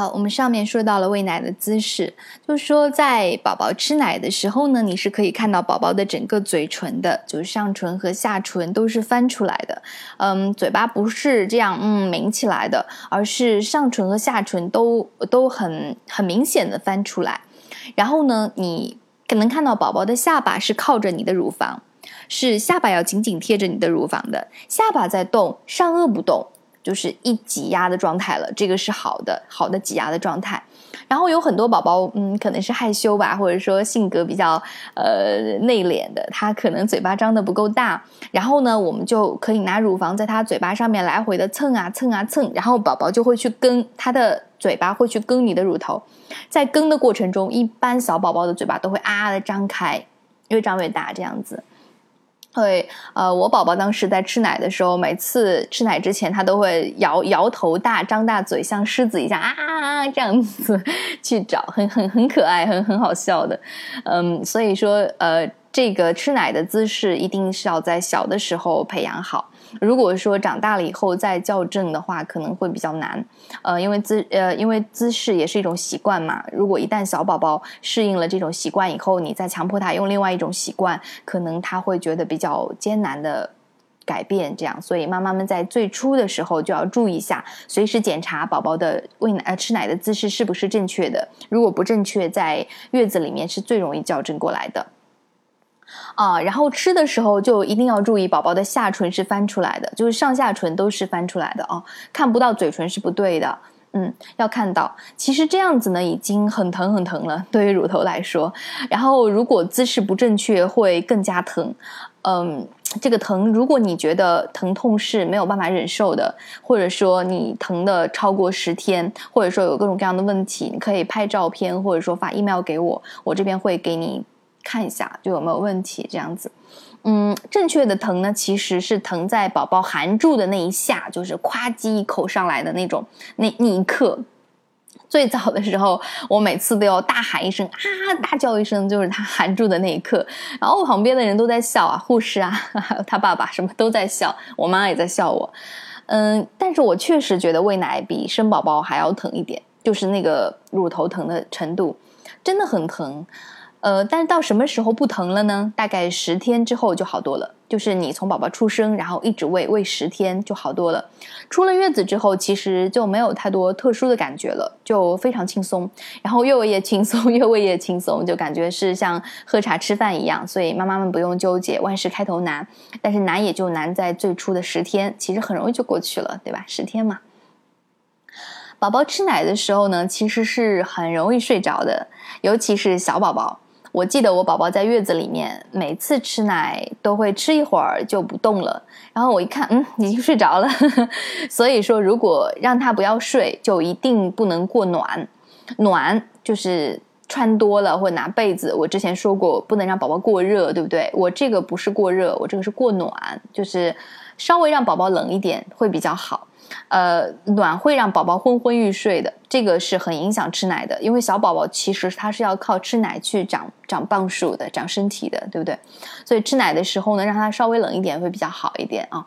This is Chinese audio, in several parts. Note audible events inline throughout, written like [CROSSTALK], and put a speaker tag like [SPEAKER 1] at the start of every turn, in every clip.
[SPEAKER 1] 好，我们上面说到了喂奶的姿势，就是说在宝宝吃奶的时候呢，你是可以看到宝宝的整个嘴唇的，就是上唇和下唇都是翻出来的，嗯，嘴巴不是这样嗯抿起来的，而是上唇和下唇都都很很明显的翻出来。然后呢，你可能看到宝宝的下巴是靠着你的乳房，是下巴要紧紧贴着你的乳房的，下巴在动，上颚不动。就是一挤压的状态了，这个是好的，好的挤压的状态。然后有很多宝宝，嗯，可能是害羞吧，或者说性格比较呃内敛的，他可能嘴巴张的不够大。然后呢，我们就可以拿乳房在他嘴巴上面来回的蹭啊蹭啊蹭，然后宝宝就会去跟他的嘴巴会去跟你的乳头，在跟的过程中，一般小宝宝的嘴巴都会啊啊的张开，越张越大这样子。会，呃，我宝宝当时在吃奶的时候，每次吃奶之前，他都会摇摇头大，张大嘴，像狮子一样啊这样子 [LAUGHS] 去找，很很很可爱，很很好笑的，嗯，所以说，呃，这个吃奶的姿势一定是要在小的时候培养好。如果说长大了以后再校正的话，可能会比较难，呃，因为姿呃，因为姿势也是一种习惯嘛。如果一旦小宝宝适应了这种习惯以后，你再强迫他用另外一种习惯，可能他会觉得比较艰难的改变。这样，所以妈妈们在最初的时候就要注意一下，随时检查宝宝的喂奶呃吃奶的姿势是不是正确的。如果不正确，在月子里面是最容易校正过来的。啊，然后吃的时候就一定要注意，宝宝的下唇是翻出来的，就是上下唇都是翻出来的啊，看不到嘴唇是不对的。嗯，要看到，其实这样子呢已经很疼很疼了，对于乳头来说。然后如果姿势不正确，会更加疼。嗯，这个疼，如果你觉得疼痛是没有办法忍受的，或者说你疼的超过十天，或者说有各种各样的问题，你可以拍照片或者说发 email 给我，我这边会给你。看一下就有没有问题，这样子，嗯，正确的疼呢，其实是疼在宝宝含住的那一下，就是咵叽一口上来的那种，那那一刻。最早的时候，我每次都要大喊一声啊，大叫一声，就是他含住的那一刻。然后我旁边的人都在笑啊，护士啊，[LAUGHS] 他爸爸什么都在笑，我妈也在笑我。嗯，但是我确实觉得喂奶比生宝宝还要疼一点，就是那个乳头疼的程度，真的很疼。呃，但是到什么时候不疼了呢？大概十天之后就好多了。就是你从宝宝出生，然后一直喂喂十天就好多了。出了月子之后，其实就没有太多特殊的感觉了，就非常轻松。然后越喂越轻松，[LAUGHS] 越喂越轻松，就感觉是像喝茶吃饭一样。所以妈妈们不用纠结，万事开头难。但是难也就难在最初的十天，其实很容易就过去了，对吧？十天嘛。宝宝吃奶的时候呢，其实是很容易睡着的，尤其是小宝宝。我记得我宝宝在月子里面，每次吃奶都会吃一会儿就不动了。然后我一看，嗯，已经睡着了。[LAUGHS] 所以说，如果让他不要睡，就一定不能过暖。暖就是穿多了或者拿被子。我之前说过，不能让宝宝过热，对不对？我这个不是过热，我这个是过暖，就是稍微让宝宝冷一点会比较好。呃，暖会让宝宝昏昏欲睡的，这个是很影响吃奶的，因为小宝宝其实他是要靠吃奶去长长磅数的、长身体的，对不对？所以吃奶的时候呢，让他稍微冷一点会比较好一点啊。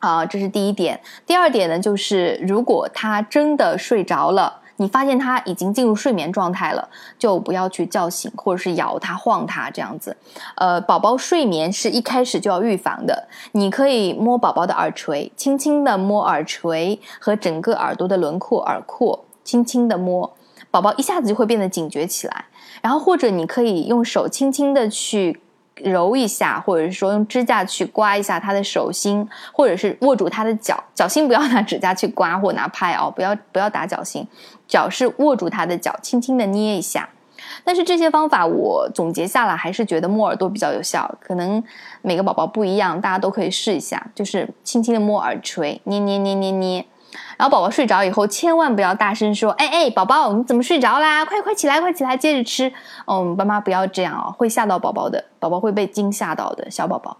[SPEAKER 1] 好，这是第一点。第二点呢，就是如果他真的睡着了。你发现他已经进入睡眠状态了，就不要去叫醒或者是摇他、晃他这样子。呃，宝宝睡眠是一开始就要预防的。你可以摸宝宝的耳垂，轻轻的摸耳垂和整个耳朵的轮廓、耳廓，轻轻的摸，宝宝一下子就会变得警觉起来。然后或者你可以用手轻轻的去。揉一下，或者是说用指甲去刮一下他的手心，或者是握住他的脚，脚心不要拿指甲去刮或拿拍哦，不要不要打脚心，脚是握住他的脚，轻轻的捏一下。但是这些方法我总结下来还是觉得摸耳朵比较有效，可能每个宝宝不一样，大家都可以试一下，就是轻轻的摸耳垂，捏捏捏捏捏。然后宝宝睡着以后，千万不要大声说：“哎哎，宝宝你怎么睡着啦？快快起来，快起来，接着吃。”哦，爸妈不要这样哦，会吓到宝宝的，宝宝会被惊吓到的。小宝宝，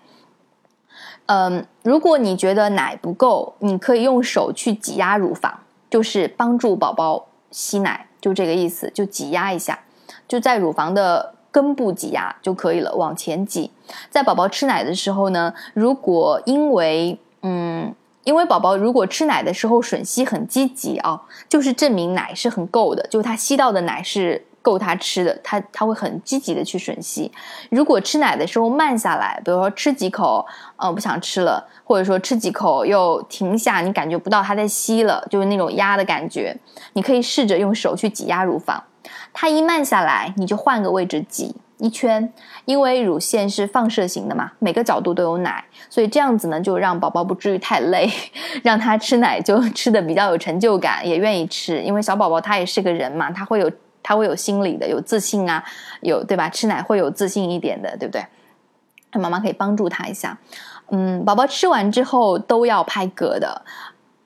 [SPEAKER 1] 嗯，如果你觉得奶不够，你可以用手去挤压乳房，就是帮助宝宝吸奶，就这个意思，就挤压一下，就在乳房的根部挤压就可以了，往前挤。在宝宝吃奶的时候呢，如果因为嗯。因为宝宝如果吃奶的时候吮吸很积极啊，就是证明奶是很够的，就是他吸到的奶是够他吃的，他他会很积极的去吮吸。如果吃奶的时候慢下来，比如说吃几口，呃不想吃了，或者说吃几口又停下，你感觉不到他在吸了，就是那种压的感觉，你可以试着用手去挤压乳房，他一慢下来，你就换个位置挤。一圈，因为乳腺是放射型的嘛，每个角度都有奶，所以这样子呢，就让宝宝不至于太累，[LAUGHS] 让他吃奶就吃的比较有成就感，也愿意吃。因为小宝宝他也是个人嘛，他会有他会有心理的，有自信啊，有对吧？吃奶会有自信一点的，对不对？妈妈可以帮助他一下。嗯，宝宝吃完之后都要拍嗝的。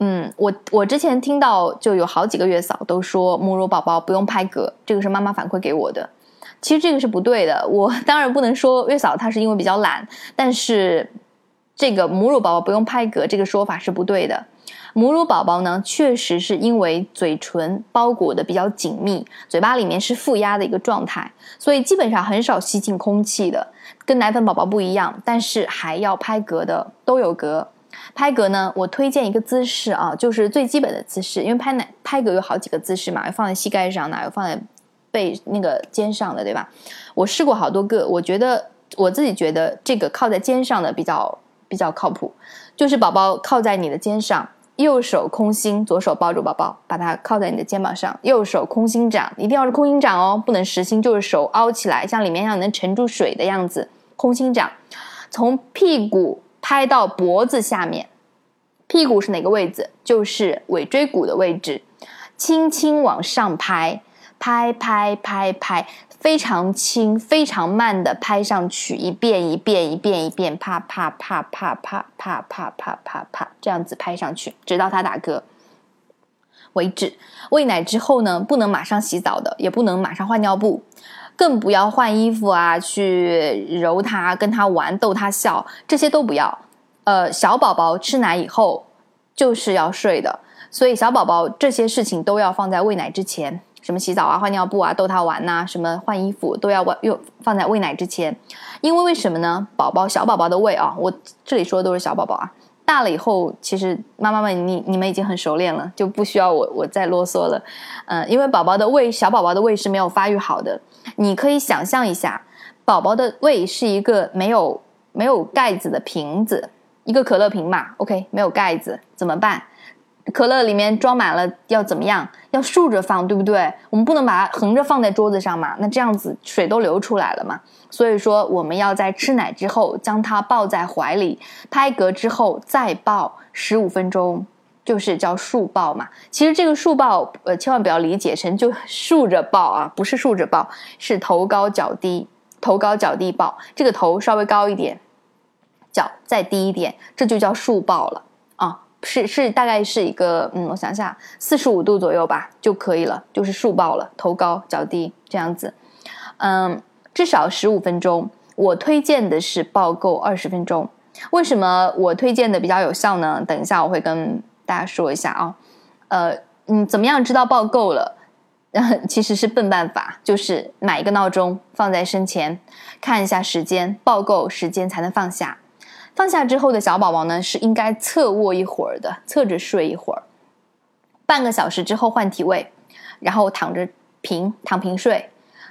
[SPEAKER 1] 嗯，我我之前听到就有好几个月嫂都说母乳宝宝不用拍嗝，这个是妈妈反馈给我的。其实这个是不对的，我 [LAUGHS] 当然不能说月嫂她是因为比较懒，但是这个母乳宝宝不用拍嗝这个说法是不对的。母乳宝宝呢，确实是因为嘴唇包裹的比较紧密，嘴巴里面是负压的一个状态，所以基本上很少吸进空气的，跟奶粉宝宝不一样。但是还要拍嗝的都有嗝。拍嗝呢，我推荐一个姿势啊，就是最基本的姿势，因为拍奶拍嗝有好几个姿势嘛，有放在膝盖上的，有放在。背那个肩上的对吧？我试过好多个，我觉得我自己觉得这个靠在肩上的比较比较靠谱。就是宝宝靠在你的肩上，右手空心，左手抱住宝宝，把它靠在你的肩膀上，右手空心掌，一定要是空心掌哦，不能实心，就是手凹起来，像里面像能沉住水的样子。空心掌，从屁股拍到脖子下面，屁股是哪个位置？就是尾椎骨的位置，轻轻往上拍。拍拍拍拍，非常轻、非常慢的拍上去，一遍一遍一遍一遍，啪啪啪啪啪啪啪啪啪啪，这样子拍上去，直到他打嗝为止。喂奶之后呢，不能马上洗澡的，也不能马上换尿布，更不要换衣服啊，去揉他、跟他玩、逗他笑，这些都不要。呃，小宝宝吃奶以后就是要睡的，所以小宝宝这些事情都要放在喂奶之前。什么洗澡啊、换尿布啊、逗他玩呐，什么换衣服都要又放在喂奶之前，因为为什么呢？宝宝小宝宝的胃啊，我这里说的都是小宝宝啊，大了以后，其实妈妈们你你们已经很熟练了，就不需要我我再啰嗦了。嗯，因为宝宝的胃，小宝宝的胃是没有发育好的，你可以想象一下，宝宝的胃是一个没有没有盖子的瓶子，一个可乐瓶嘛，OK，没有盖子怎么办？可乐里面装满了要怎么样？要竖着放，对不对？我们不能把它横着放在桌子上嘛？那这样子水都流出来了嘛？所以说，我们要在吃奶之后将它抱在怀里，拍嗝之后再抱十五分钟，就是叫竖抱嘛。其实这个竖抱，呃，千万不要理解成就竖着抱啊，不是竖着抱，是头高脚低，头高脚低抱，这个头稍微高一点，脚再低一点，这就叫竖抱了啊。是是，大概是一个，嗯，我想想，四十五度左右吧就可以了，就是竖抱了，头高脚低这样子，嗯，至少十五分钟。我推荐的是抱够二十分钟。为什么我推荐的比较有效呢？等一下我会跟大家说一下啊。呃，嗯，怎么样知道抱够了？[LAUGHS] 其实是笨办法，就是买一个闹钟放在身前，看一下时间，抱够时间才能放下。放下之后的小宝宝呢，是应该侧卧一会儿的，侧着睡一会儿，半个小时之后换体位，然后躺着平躺平睡。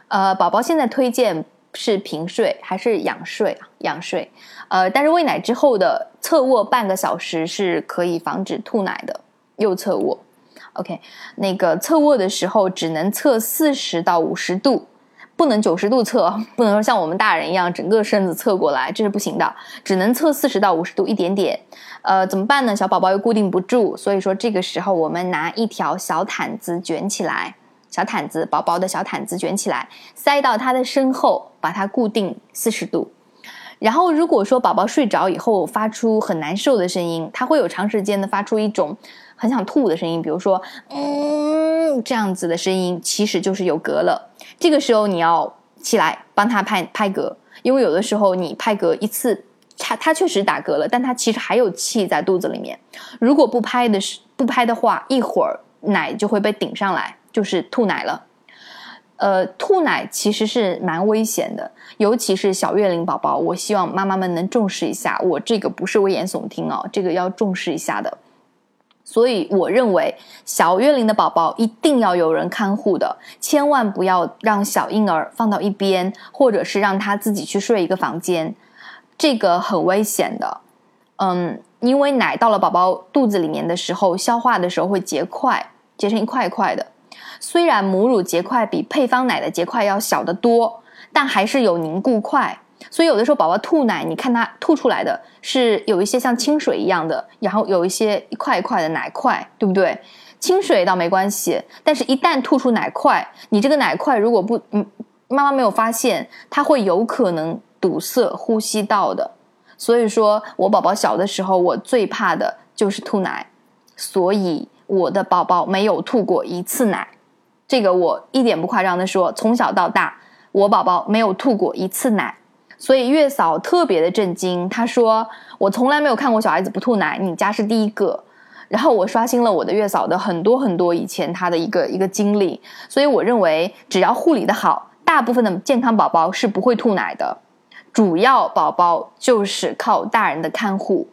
[SPEAKER 1] 呃，宝宝现在推荐是平睡还是仰睡啊？仰睡。呃，但是喂奶之后的侧卧半个小时是可以防止吐奶的，右侧卧。OK，那个侧卧的时候只能侧四十到五十度。不能九十度侧，不能说像我们大人一样整个身子侧过来，这是不行的，只能侧四十到五十度一点点。呃，怎么办呢？小宝宝又固定不住，所以说这个时候我们拿一条小毯子卷起来，小毯子，薄薄的小毯子卷起来，塞到他的身后，把它固定四十度。然后如果说宝宝睡着以后发出很难受的声音，他会有长时间的发出一种很想吐的声音，比如说嗯这样子的声音，其实就是有嗝了。这个时候你要起来帮他拍拍嗝，因为有的时候你拍嗝一次，他他确实打嗝了，但他其实还有气在肚子里面。如果不拍的是不拍的话，一会儿奶就会被顶上来，就是吐奶了。呃，吐奶其实是蛮危险的，尤其是小月龄宝宝。我希望妈妈们能重视一下，我这个不是危言耸听哦，这个要重视一下的。所以我认为，小月龄的宝宝一定要有人看护的，千万不要让小婴儿放到一边，或者是让他自己去睡一个房间，这个很危险的。嗯，因为奶到了宝宝肚子里面的时候，消化的时候会结块，结成一块一块的。虽然母乳结块比配方奶的结块要小得多，但还是有凝固块。所以有的时候宝宝吐奶，你看他吐出来的是有一些像清水一样的，然后有一些一块一块的奶块，对不对？清水倒没关系，但是一旦吐出奶块，你这个奶块如果不嗯妈妈没有发现，它会有可能堵塞呼吸道的。所以说我宝宝小的时候，我最怕的就是吐奶，所以我的宝宝没有吐过一次奶。这个我一点不夸张的说，从小到大，我宝宝没有吐过一次奶，所以月嫂特别的震惊。她说：“我从来没有看过小孩子不吐奶，你家是第一个。”然后我刷新了我的月嫂的很多很多以前她的一个一个经历，所以我认为只要护理的好，大部分的健康宝宝是不会吐奶的，主要宝宝就是靠大人的看护。